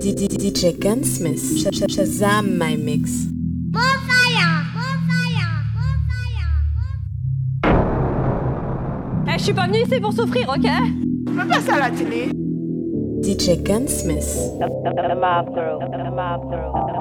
DJ Gunsmith, Sh- Sh- Shazam my mix. Eh, je suis pas venue ici pour souffrir, ok? Je peux pas ça à la télé. DJ Gunsmith. The mob girl, the mob girl, the mob girl,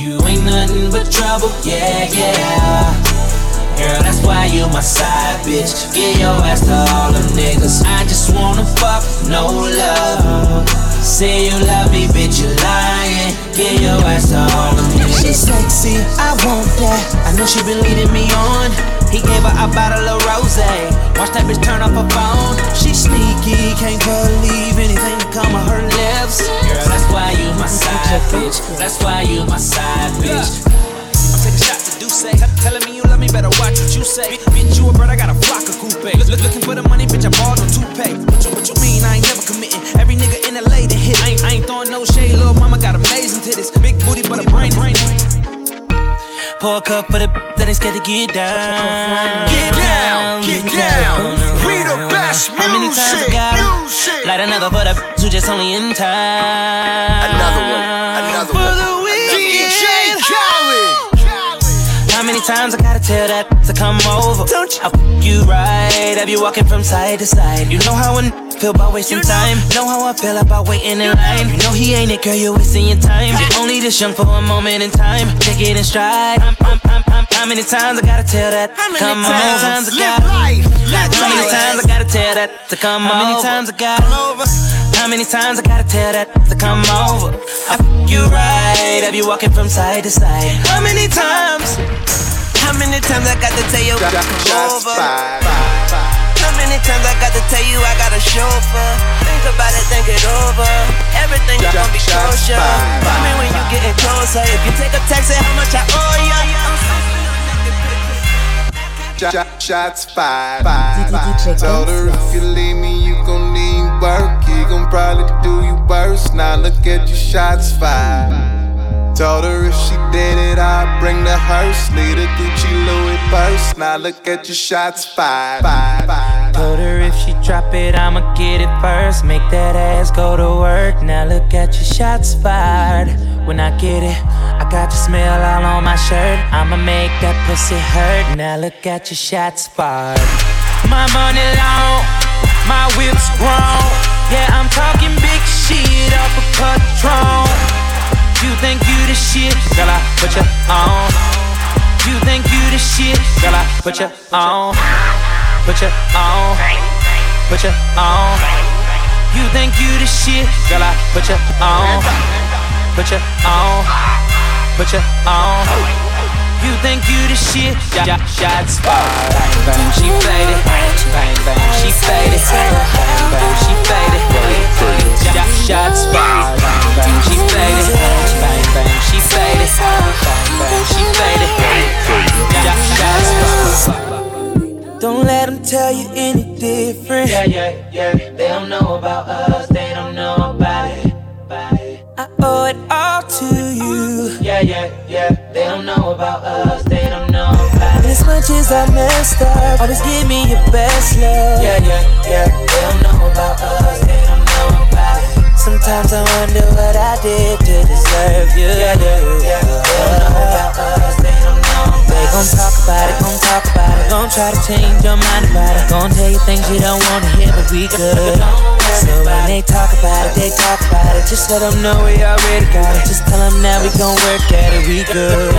You ain't nothing but trouble, yeah, yeah. Girl, that's why you my side bitch. Get your ass to all them niggas. I just wanna fuck, no love. Say you love me, bitch, you lying. Get your ass to all them niggas. She sexy, I want that. I know she been leading me on. He gave her a bottle of rose. Watch that bitch turn off her phone. She sneaky, can't believe anything come of her lips. Girl, that's why you my side bitch. That's why you my side bitch. I'm taking shots to do say. Telling me you love me, better watch what you say. Bitch, you a bird, I got a flock of coupe. Look, looking for the money, bitch, I balled on toupee. What you, what you mean? I ain't never committing. Every nigga in LA that hit. I ain't, I ain't throwing no shade, little mama got amazing titties. Big booty, but a brain, brain. Pour a cup for the that ain't scared to get down. Get down, get down. We the best How many times I music, got music. Light another for the who just only in time. Another one, many times I gotta tell that to come over? Don't you? I'll f- you right. Have you walking from side to side? You know how I n- feel about wasting time. Know how I feel about waiting in line. You know he ain't it, girl. You're wasting your time. You're only this young for a moment in time. Take it in stride. I'm, I'm, I'm, I'm, how many times I gotta tell that? Come. How many times I Live gotta? life, How many times I gotta tell that to come How many times I gotta How many times I gotta tell that to come over? I f- you right, have you walking from side to side? How many times? How many times I got to tell you I come Shots over? fired. How many times I got to tell you I got a chauffeur? Think about it, think it over. Everything Shots gonna be kosher. fired. Find me when you getting closer. If you take a taxi, how much I owe ya? Shot- Shots fired. DJ Told her if you leave me, you gon' need work. He gon' probably do you worse. Now look at your shots fired. Told her if she did it, I'd bring the hearse. Lead a Gucci Louis purse. Now look at your shots fired. Told her if she drop it, I'ma get it first. Make that ass go to work. Now look at your shots fired. When I get it, I got your smell all on my shirt. I'ma make that pussy hurt. Now look at your shots fired. My money long, my whip's grown. Yeah, I'm talking big shit off a patron. You think you the shit, girl? I put you on. You think you the shit, girl? I put you on. Put you on. Put you on. You think you the shit, girl? I put you on. Put you on. Put you on. You think you the shit? Yeah, shots fired. Bang bang, she faded. Bang bang, she faded. Bang bang, she faded. Yeah, shots fired. Bang bang, she faded. Bang bang, she faded. Bang bang, she faded. Yeah, shots fired. Don't let them tell you any different. Yeah, yeah, yeah. They don't know about us. They don't know about it. I owe it all to you. Yeah, yeah, yeah. They don't know about us. They don't know about. As much as I messed up, always give me your best love. Yeah, yeah, yeah. They don't know about us. They don't know about it. Sometimes I wonder what I did to deserve you. Yeah, yeah, yeah. They don't know about us. They gon' talk about it, gon' talk about it. Gon' try to change your mind about it. Gon' tell you things you don't wanna hear, but we good. So when they talk about it, they talk about it. Just let them know we already got it. Just tell them now we gon' work at it, we good.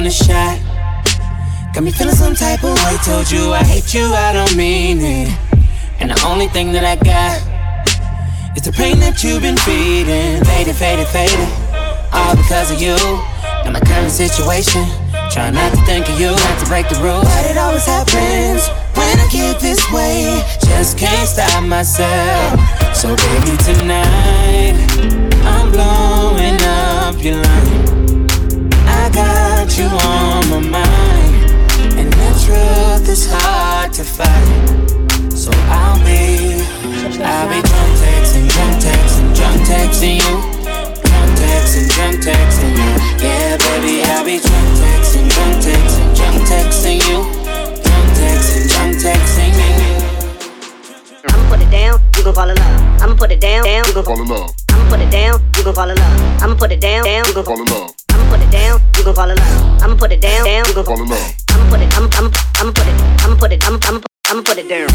On the shot. Got me feeling some type of way. Told you I hate you, I don't mean it. And the only thing that I got is the pain that you've been feeding. Faded, faded, faded. All because of you. Now my current situation. Try not to think of you, not to break the rules. But it always happens when I get this way. Just can't stop myself. So baby, tonight I'm blowing up your line. Got you on my mind, and the truth is hard to fight. So I'll be, I'll be drunk texting, drunk texting, drunk texting you, drunk texting, drunk texting you. Yeah, baby, I'll be drunk texting, drunk texting, drunk texting you, drunk texting, drunk texting you. I'ma put it down, you gon' fall in love. I'ma put it down, down, you gon' fall in love. I'ma put it down, you gon' fall in love. I'ma put it down, down, you gon' Fall in love. Put it down, you gon' fall in love. I'ma put it down, down, you gon' Fall in love. I'ma put it, I'ma, I'ma, I'ma put it, I'ma put it, I'ma, I'ma, I'ma put it down.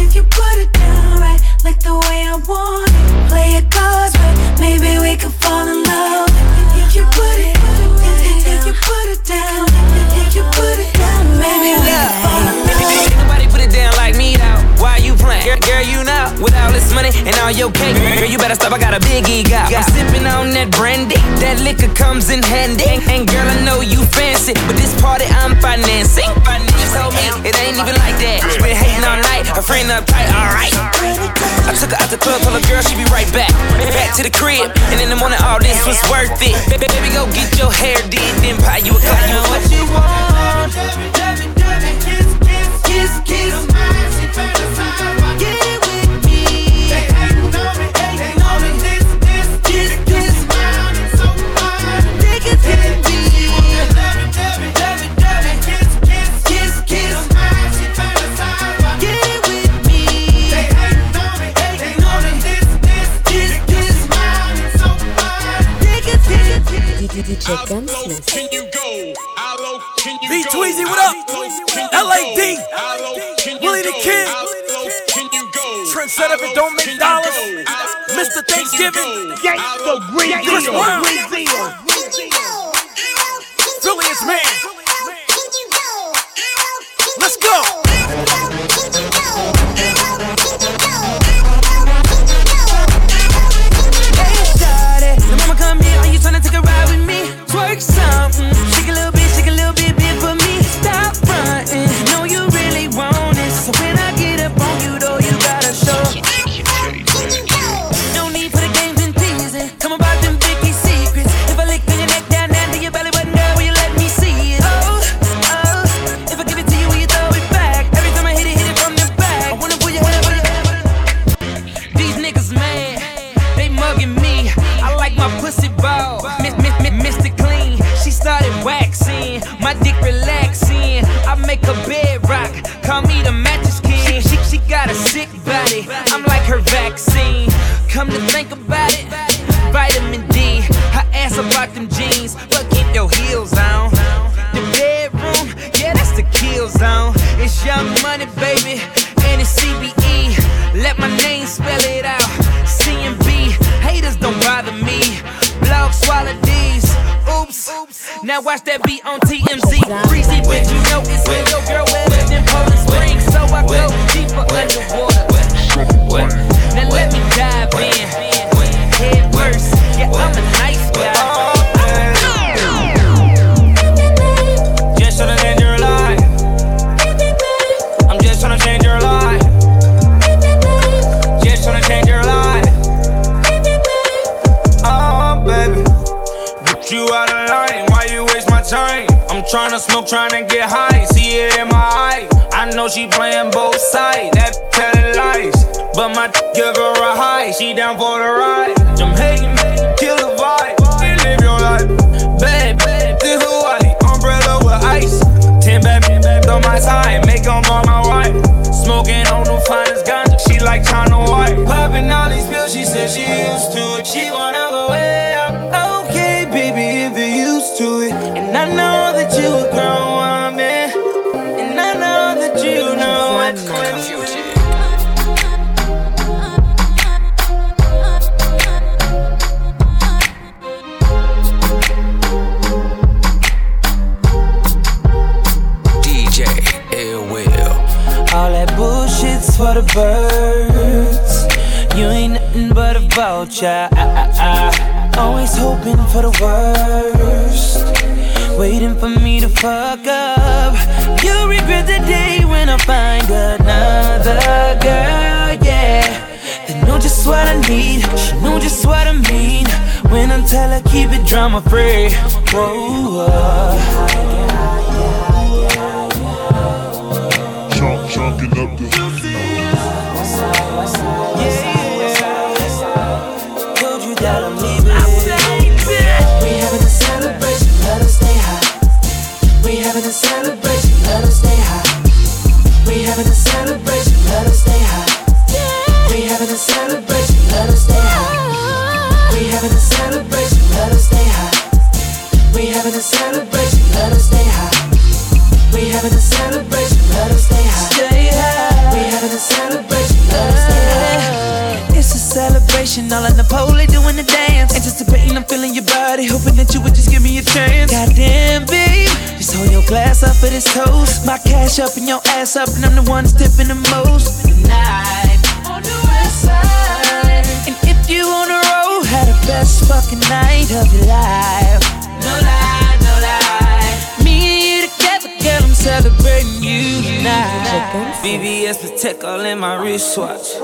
If you put it down right, like the way I want it, play it God's way, maybe we could fall in love. Girl, you know, with all this money and all your cake. Girl, you better stop, I got a big ego. I'm sipping on that brandy, that liquor comes in handy. And, girl, I know you fancy, but this party I'm financing. You told me it ain't even like that. She been hating all night, her friend uptight, alright. I took her out the club, told her girl she be right back. Back to the crib, and in the morning all this was worth it. Baby, go get your hair did, then buy you a car. You what you want? Kiss, kiss. Kiss. Kiss, kiss, Tweezy, what up? LAD. Willie the? Kid. Trendsetter if it don't make dollars. can you go? How Mr. Thanksgiving. can the go? Gangsta How low Green can you Chris Deal. go? Brown. Green Deal. Philly is man. Let's go. I'm tryna smoke, tryna get high. See it in my eye. I know she playing both sides. That telling lies. But my give her a high. She down for the ride. I'm hating, kill the vibe. Live your life. Babe, this Hawaii. Umbrella with ice. Ten bad bitches on my side. Make 'em all my wife. Smoking on the finest ganja. She like China White. Popping all these pills. She said she used to it. She wanna go way. To it. And I know that you a grown woman. And I know that you know what's going on. DJ Ill All that bullshit's for the birds. You ain't nothing but a vulture. Ah, ah, ah. Always hoping for the worst. Waiting for me to fuck up. You'll regret the day when I find another girl, yeah. They know just what I need. She know just what I mean. When I tell her keep it drama free. Whoa, whoa. Chunk, chunking up the. Told you that I'm celebration, let us stay high. We having a celebration, let us stay high. We having a celebration, let us stay high. We having a celebration, let us stay high. We having a celebration, let us stay high. We having a celebration, let us stay high. Stay high. We having a celebration, let us stay high. It's a celebration, all on the pole, doing the dance. Anticipating, I'm feeling your body, hoping that you would just give me a chance. Goddamn, babe, just hold your glass up for this toast. My cash up and your ass up, and I'm the one tipping the most. Tonight, on the west side. And if you on the road, had the best fucking night of your life. No lie, no lie. Me and you together, girl, I'm celebrating you tonight. BBS Protect all in my wristwatch.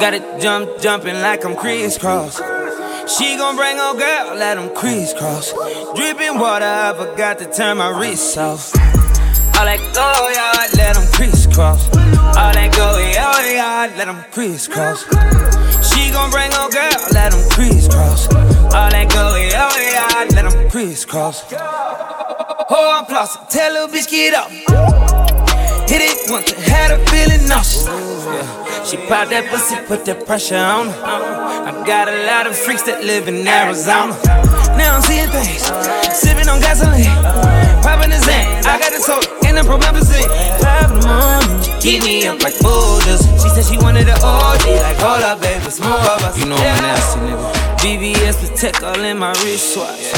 Got it jump, jumping like I'm crisscross. She gon' bring her girl, let them crisscross. Dripping water, I forgot to turn my wrist off. All that go yard, let them crisscross. All that go yard, let them crisscross. She gon' bring her girl, let them crisscross. All that go yard, let them crisscross. Oh, I'm flossing, tell little bitch get up. Hit it once, and had her feeling nauseous. Yeah. She popped that pussy, put that pressure on her. I got a lot of freaks that live in Arizona. Now I'm seeing things, sipping on gasoline, popping the zen. I got the soda and the promethazine. Five in the morning, keep me up like boulders. She said she wanted an OG, like hold up, baby, it's more of us. You know I'm nasty, nigga. BBS protect all in my wristwatch.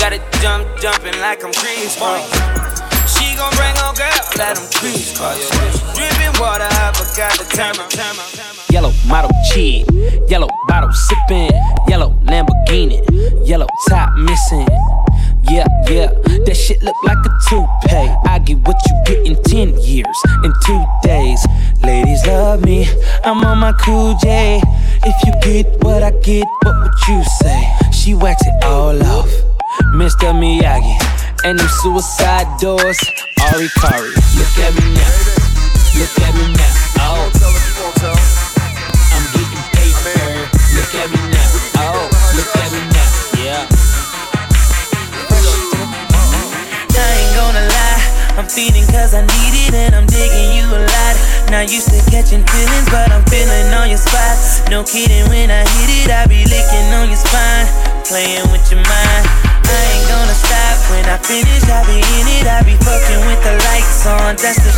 Got it jump, jumping like I'm Chris Brown. Gon' bring her girl, let them crease cross. Dripping water, I forgot turn my. Yellow model chick, yellow bottle sipping, yellow Lamborghini, yellow top missing. Yeah, yeah, that shit look like a toupee. I get what you get in 10 years, in two days. Ladies love me, I'm on my cool J. If you get what I get, what would you say? She wax it all off, Mr. Miyagi. And them suicide doors, Ari Kari. Look at me now, look at me now. Oh. I'm getting paper. Look at me now. Oh, look at me now. Yeah. I ain't gonna lie. I'm feeding cause I need it and I'm digging you a lot. Not used to catching feelings, but I'm feeling on your spot. No kidding, when I hit it, I be licking on your spine. Playing with your mind. I ain't gonna stop when I finish. I be in it, I be fucking with the lights on. That's the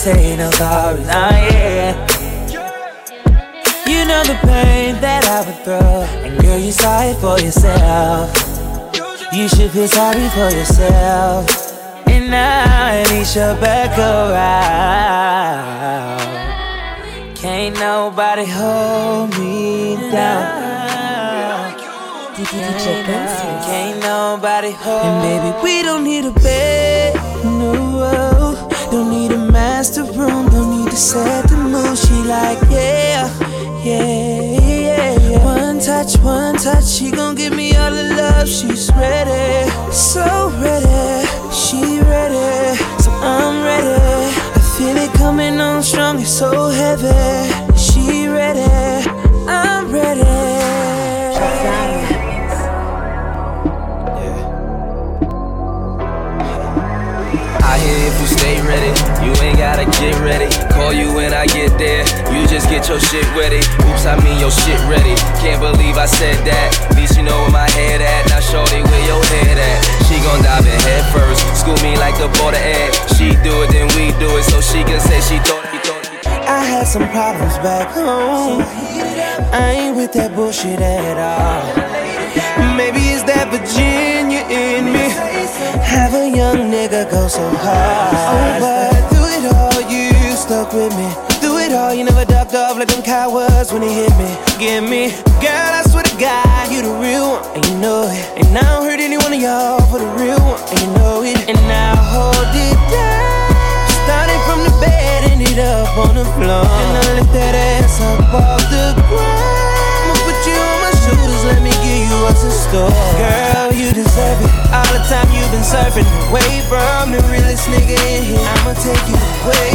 say no sorry, nah, yeah. You know the pain that I would throw, and girl, you saw it for yourself. You should feel sorry for yourself. And now I need your back around. Can't nobody hold me down. DJ. Can't nobody hold And baby, we don't need a bed, no Don't need a master room, don't need to set the mood. She like, yeah, yeah, yeah, yeah One touch, one touch, she gon' give me all the love. She's ready, so ready. She ready, so I'm ready. I feel it coming on strong, it's so heavy. She ready, get your shit ready. Oops, I mean your shit ready. Can't believe I said that. At least you know where my head at. Now, shorty, where your head at? She gon' dive in head first. School me like the border ad. She do it, then we do it, so she can say she thought he thought. I had some problems back home. I ain't with that bullshit at all. Maybe it's that Virginia in me. Have a young nigga go so hard. Oh, but through it all, you stuck with me. It all, you never ducked off like them cowards when he hit me. Give me, girl, I swear to God, you the real one, and you know it. And I don't hurt any one of y'all for the real one, and you know it. And now hold it down. Started from the bed, ended up on the floor. And I lift that ass up off the ground. I'ma put you on my shoulders, let me give you what's in store. Girl, you deserve it. All the time you've been surfing away from the realest nigga in here. I'ma take you away.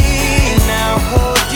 And now hold you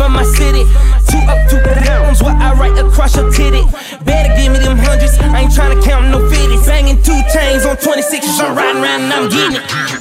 For my city. Two up, two downs, what I write across your titty. Better give me them hundreds, I ain't tryna count no fifties. Banging two chains on 26s, I'm riding around and I'm getting it.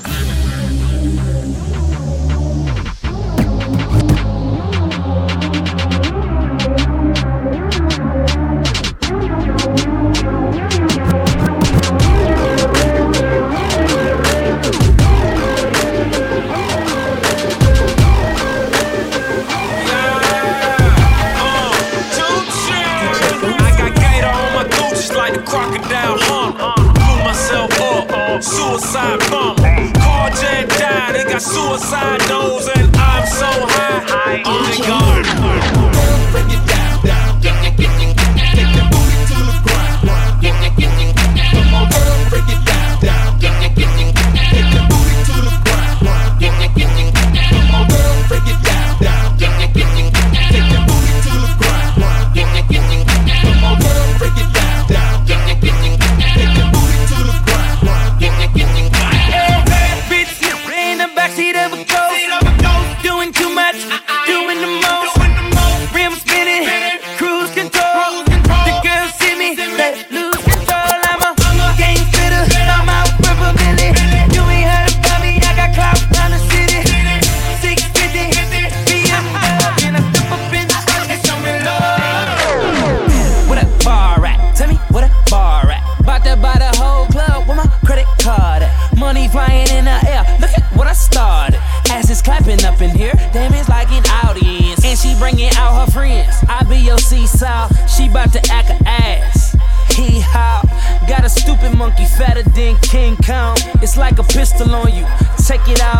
she bout to act a ass. Hee haw, got a stupid monkey fatter than King Kong. It's like a pistol on you, take it out.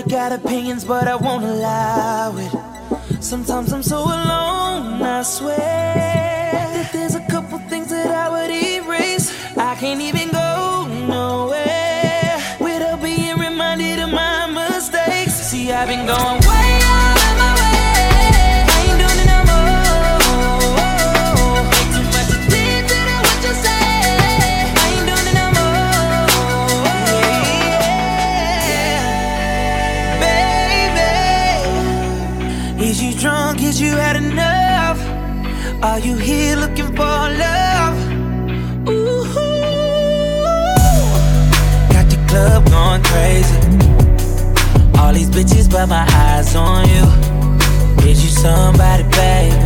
Everybody got opinions, but I won't allow it. Sometimes I'm so alone, these my eyes on you. Is you somebody, baby?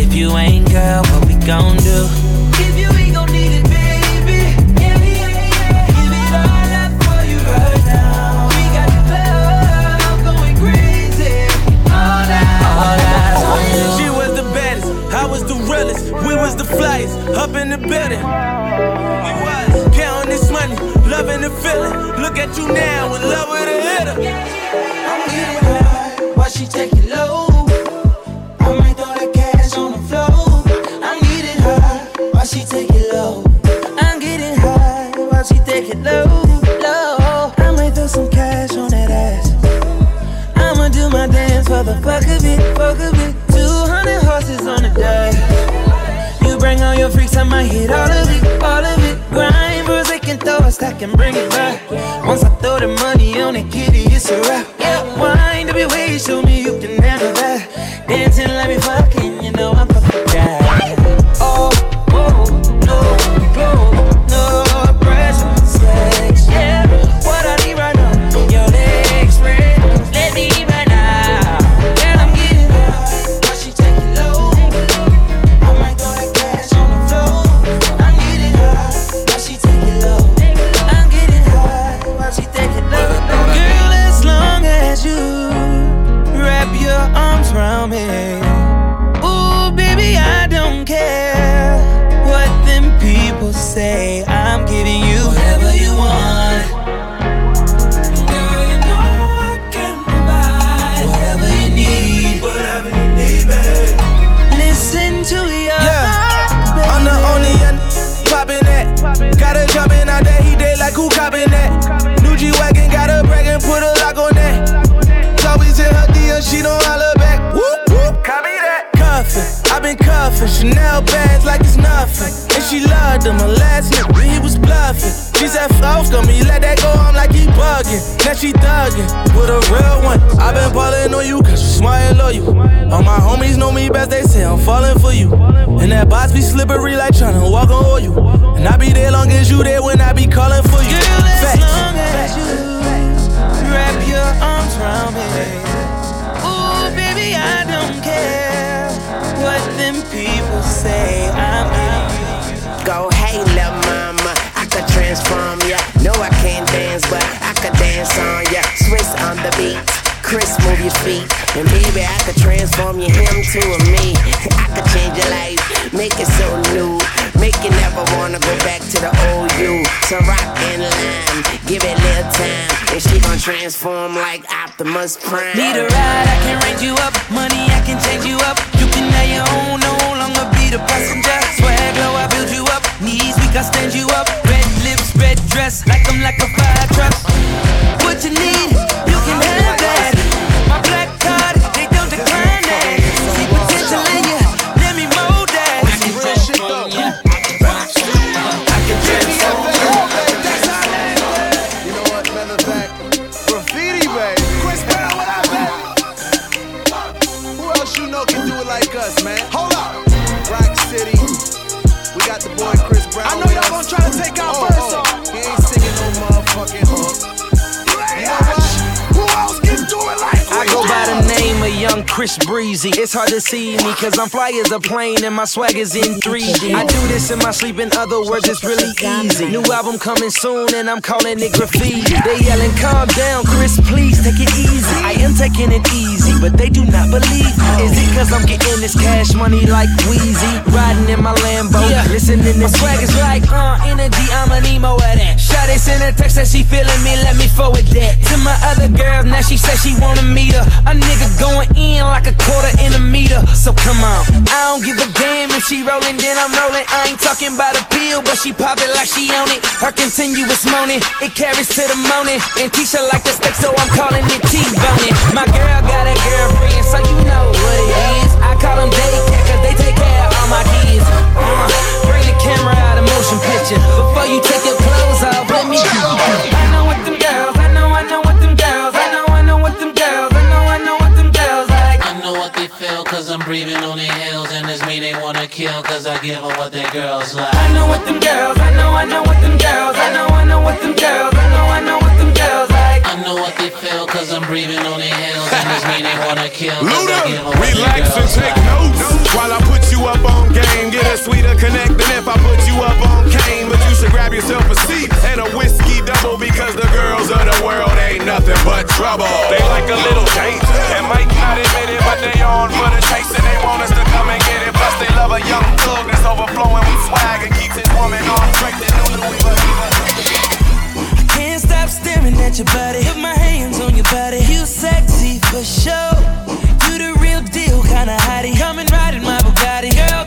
If you ain't, girl, what we gon' do? If you ain't gon' need it, baby. Yeah, yeah, yeah. Give it all up for you right now. We got the club going crazy. All eyes, all eyes on you. She was the baddest, I was the realest. We was the flyest, up in the building. We was counting this money, loving the feeling. Look at you now, in love with a hitter. She take it low. I might throw that cash on the floor. I'm getting high while she take it low. I'm getting high while she take it low, low. I might throw some cash on that ass. I'ma do my dance for the fuck of it, fuck of it. 200 horses on the day. You bring all your freaks, I might hit all of it, all of it. Grind, bros, they can throw a stack and bring it back. Once I throw the money on it, kitty, it's a wrap. Yeah, wine be way, show me you can handle that. Dancing like me fucking, loved him, her last nigga, he was bluffing. She said, on me, let that go, I'm like he bugging. Now she thuggin' with a real one. i been ballin' on you, cause you smart and loyal. All my homies know me best, they say I'm falling for you. And that box be slippery like tryna walk on oil. And I be there long as you there when I be calling for you. Girl, as Facts. long as you wrap your arms around me. Ooh, baby, I don't care what them people say. I'm Could transform ya. No, I can't dance, but I could dance on ya. Swizz on the beat, Chris, move your feet. And baby, I could transform you, him to a me. I could change your life, make it so new. Make you never wanna go back to the old you. So rock and lime, give it little time. And she gon' transform like Optimus Prime. Need a ride, I can range you up. Money, I can change you up. You can have your own, no longer be the passenger. Swag glow, I build you up. Knees weak, I stand you up. Red dress, like I'm like a fire truck. Chris Breezy. It's hard to see me cause I'm fly as a plane and my swag is in 3D. I do this in my sleep, in other words, it's really easy. New album coming soon and I'm calling it graffiti. They yelling, calm down, Chris, please take it easy. I am taking it easy, but they do not believe. Is it cause I'm getting this cash money like Weezy? Riding in my Lambo, yeah. listening to swag is like, uh, energy, I'm an emo at that. Shawty sent a text that she feeling me, let me forward that. To my other girls, now she said she wanna meet her. A nigga she rolling, then I'm rolling. I ain't talking about a pill, but she pop it like she own it. Her continuous moaning, it carries to the morning. And Tisha like the steak, so I'm calling it T-boning. My girl got a girlfriend, so you know what it is. I call them daycare, cause they take care of all my kids. Uh, bring the camera out of motion picture. Wanna cause I give them what their girls like. I know what them girls, I know, I know what them girls, I know, I know what them girls, I know, I know what know what they feel, cause I'm breathing on their heels. And it's me they wanna kill, Luda, I give them what relax and take notes while I put you up on game. Get a sweeter connect than if I put you up on cane. But you should grab yourself a seat and a whiskey double because the girls of the world ain't nothing but trouble. They like a little date and might not admit it, but they on for the chase and they want us to come and get it. Plus they love a young thug that's overflowing with swag and keeps his woman on straight. That we Can't stop staring at your body. Put my hands on your body. You sexy for sure. You the real deal, kinda hottie. And ride in my Bugatti. Girl,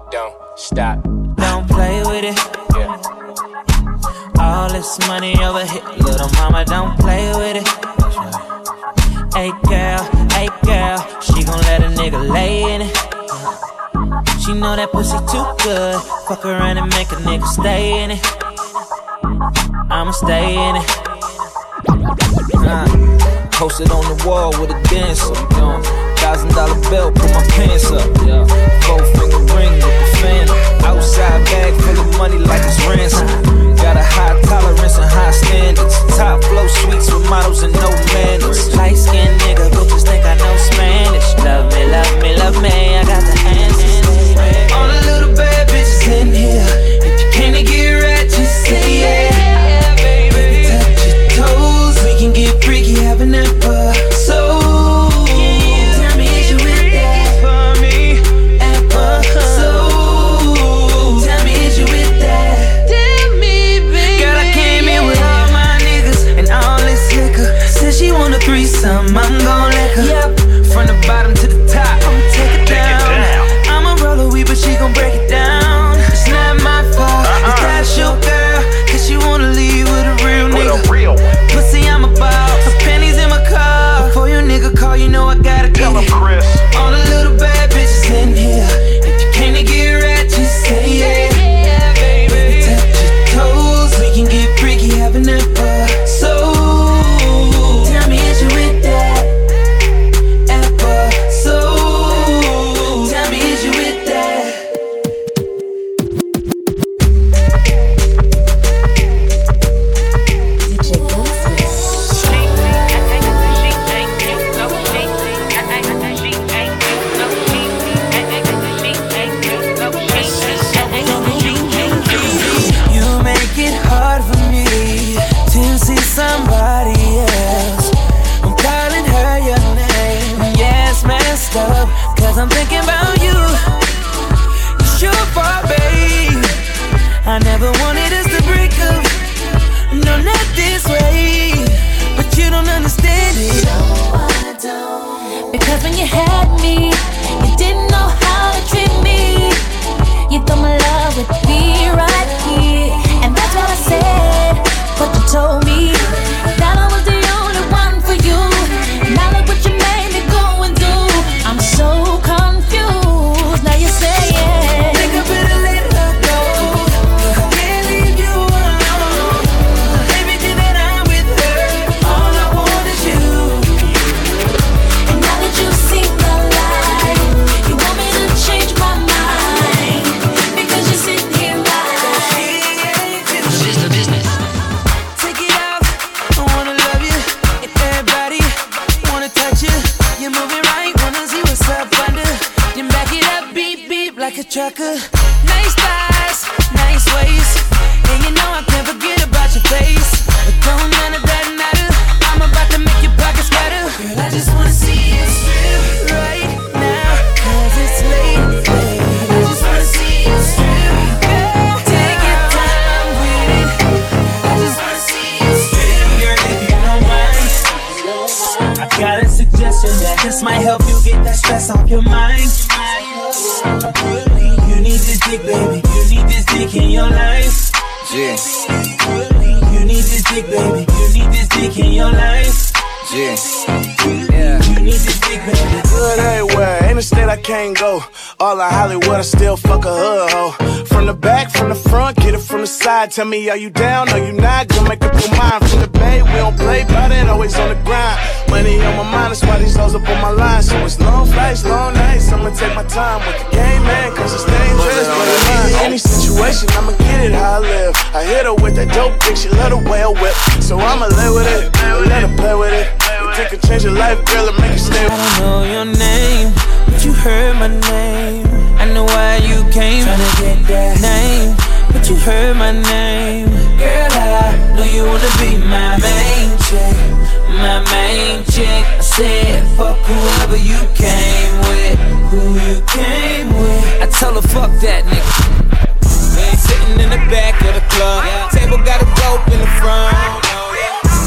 nigga party don't stop. Don't play with it. Yeah. All this money over here, little mama, don't play with it. Hey girl, hey girl, she gon' let a nigga lay in it. She know that pussy too good. Fuck around and make a nigga stay in it. I'ma stay in it. Nah, posted on the wall with a dancer. You know, thousand dollar bill, put my pants up. Yeah, four money like it's ransom. Got a high tolerance and high standards. Top flow suites with models and no manners. Light skinned nigga, bitches think I know Spanish. Love me, love me, love me, I got the You need this dick, baby. Good everywhere, ain't a state I can't go. All of Hollywood, I still fuck a hood hoe. From the back, from the front, get it from the side. Tell me, are you down? Are you not? Gonna make up your mind. From the bay, we don't play about it, always on the grind. Money on my mind, that's why these hoes up on my line. So it's long flights, long nights. I'ma take my time with the game, man, cause it's dangerous. But in any situation, I'ma get it how I live. I hit her with that dope dick, she love the way I whip. So I'ma lay with it, let her play with it. It take a change of life, girl, and make it stay. I don't know your name, but you heard my name. I know why you came, tryna get that name, but you heard my name. Girl, I know you wanna be my main chick, my main chick. I said, fuck whoever you came with, who you came with. I tell her, fuck that nigga. Man, sitting in the back of the club, table got a rope in the front.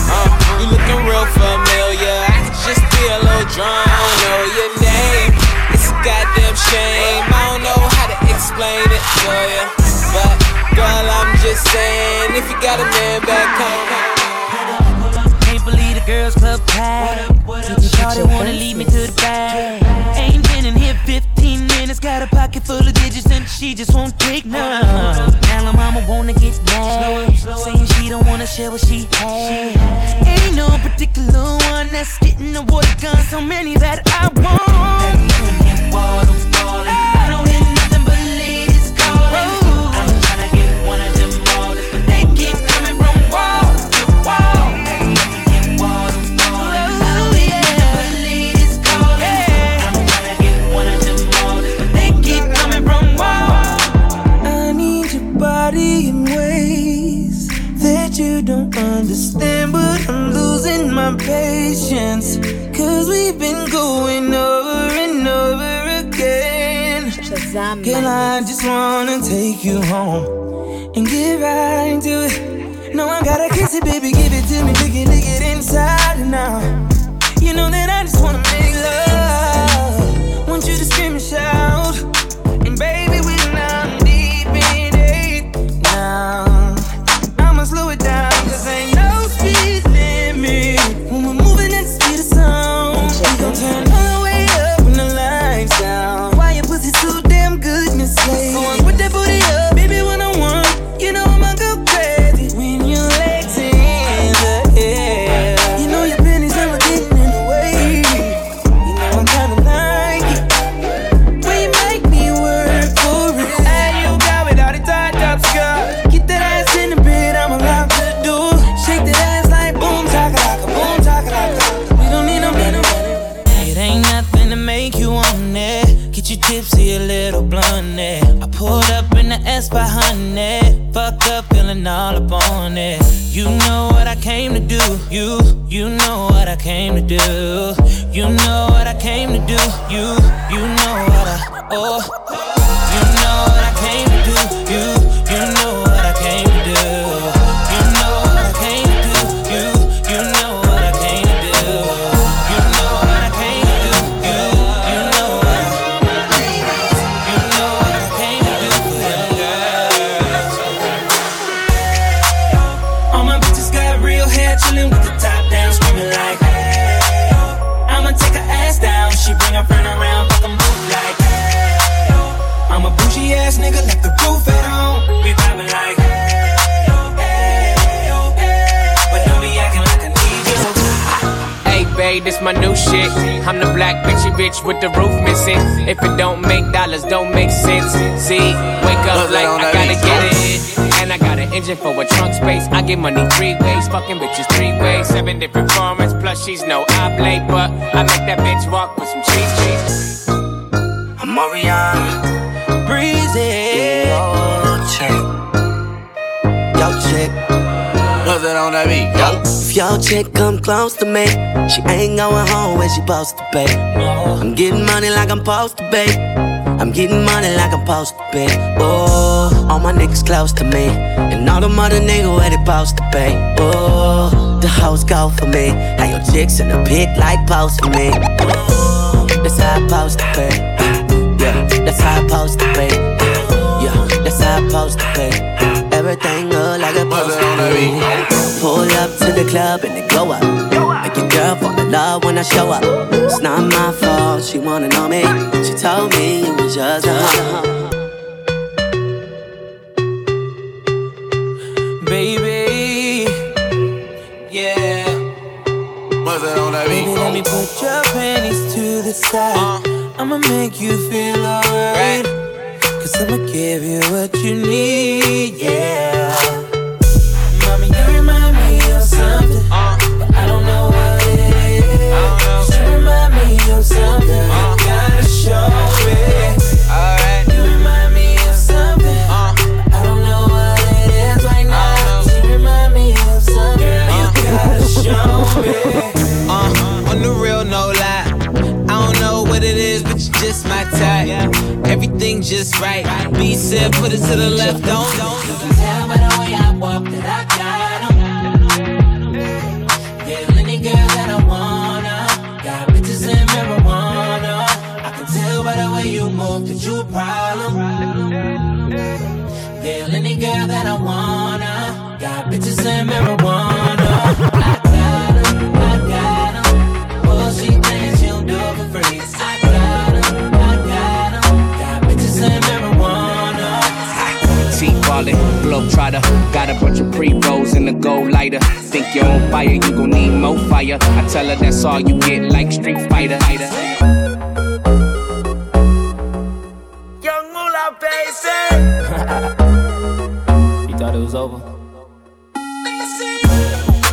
Uh, you looking real familiar. I could just be a little drunk. I don't know your name. It's a goddamn shame. I don't know how to explain it to you. But, girl, I'm just saying, if you got a man back home. Girls club packed. Shawty wanna lead me to the back. Ain't been in here 15 minutes. Got a pocket full of digits and she just won't take none. Now her mama wanna get mad. Wanna share what she. Ain't no particular one that's getting the water gun. So many that I want. Understand, but I'm losing my patience. Cause we've been going over and over again. Girl, I just wanna take you home and get right to it. No, I gotta kiss it, baby, give it to me, lick it, lick it inside and out. You know that I just wanna make love. Want you to scream and shout. Came to do. You know what I came to do. You, you know what I, oh. I'm the black bitchy bitch with the roof missing. If it don't make dollars, don't make sense. See, wake up like I gotta get it. And I got an engine for a trunk space. I get money three ways, fucking bitches three ways. Seven different formats, plus she's no oblate. But I make that bitch walk with some cheese, cheese. I'm Mariana. Breathe it on that beat, yo. If your chick come close to me, she ain't going home when she supposed to be. Uh-huh. I'm getting money like I'm supposed to be. I'm getting money like I'm supposed to be. Oh, all my niggas close to me, and all the mother niggas where they supposed to be. Oh, the hoes go for me. Now your chicks in the pit like post for me. Oh, that's how I supposed to be. Yeah, that's how I supposed to be. Yeah, that's how I supposed to be. Everything look like a supposed to. Pull up to the club and it go up. Make your girl fall in love when I show up. It's not my fault, she wanna know me. She told me it was just a hump. Baby, yeah. What's it on that beat? Baby, let me put your panties to the side. Uh. I'ma make you feel alright. I'ma give you what you need, yeah. Mommy, you remind me of something. But I don't know what it is. You remind me of something. You gotta show me. Alright. Just right. B said, put it to the left, don't. Tell glow. Got a bunch of pre rolls in the gold lighter. Think you're on fire, you gon' need more fire. I tell her that's all you get, like Street Fighter. Young Moolah, baby. You thought it was over?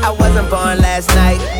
I wasn't born last night.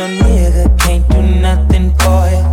your nigga can't do nothing for you.